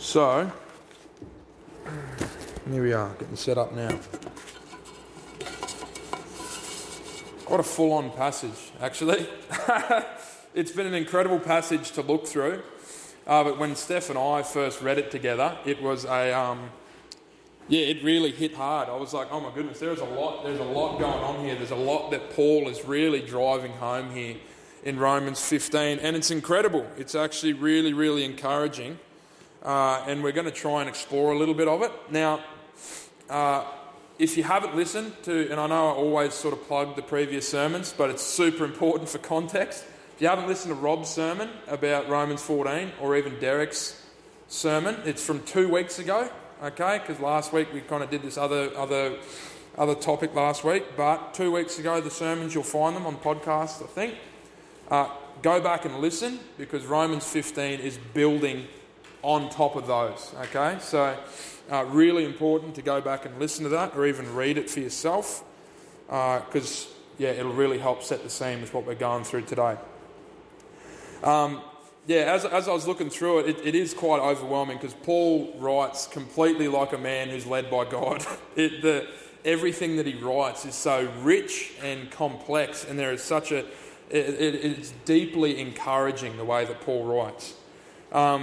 So, here we are, getting set up now. What a full on passage, actually. it's been an incredible passage to look through. Uh, but when Steph and I first read it together, it was a. Um, yeah, it really hit hard. I was like, oh my goodness, there's a lot, there's a lot going on here. There's a lot that Paul is really driving home here in Romans 15, and it's incredible. It's actually really, really encouraging, uh, and we're going to try and explore a little bit of it. Now, uh, if you haven't listened to, and I know I always sort of plug the previous sermons, but it's super important for context. If you haven't listened to Rob's sermon about Romans 14 or even Derek's sermon, it's from two weeks ago, okay? Because last week we kind of did this other, other, other topic last week, but two weeks ago, the sermons, you'll find them on podcasts, I think. Uh, go back and listen because Romans 15 is building on top of those, okay? So, uh, really important to go back and listen to that or even read it for yourself because, uh, yeah, it'll really help set the scene with what we're going through today. Um, yeah, as, as I was looking through it, it, it is quite overwhelming because Paul writes completely like a man who's led by God. It, the, everything that he writes is so rich and complex, and there is such a. It, it's deeply encouraging the way that Paul writes. Um,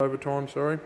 overtime, sorry.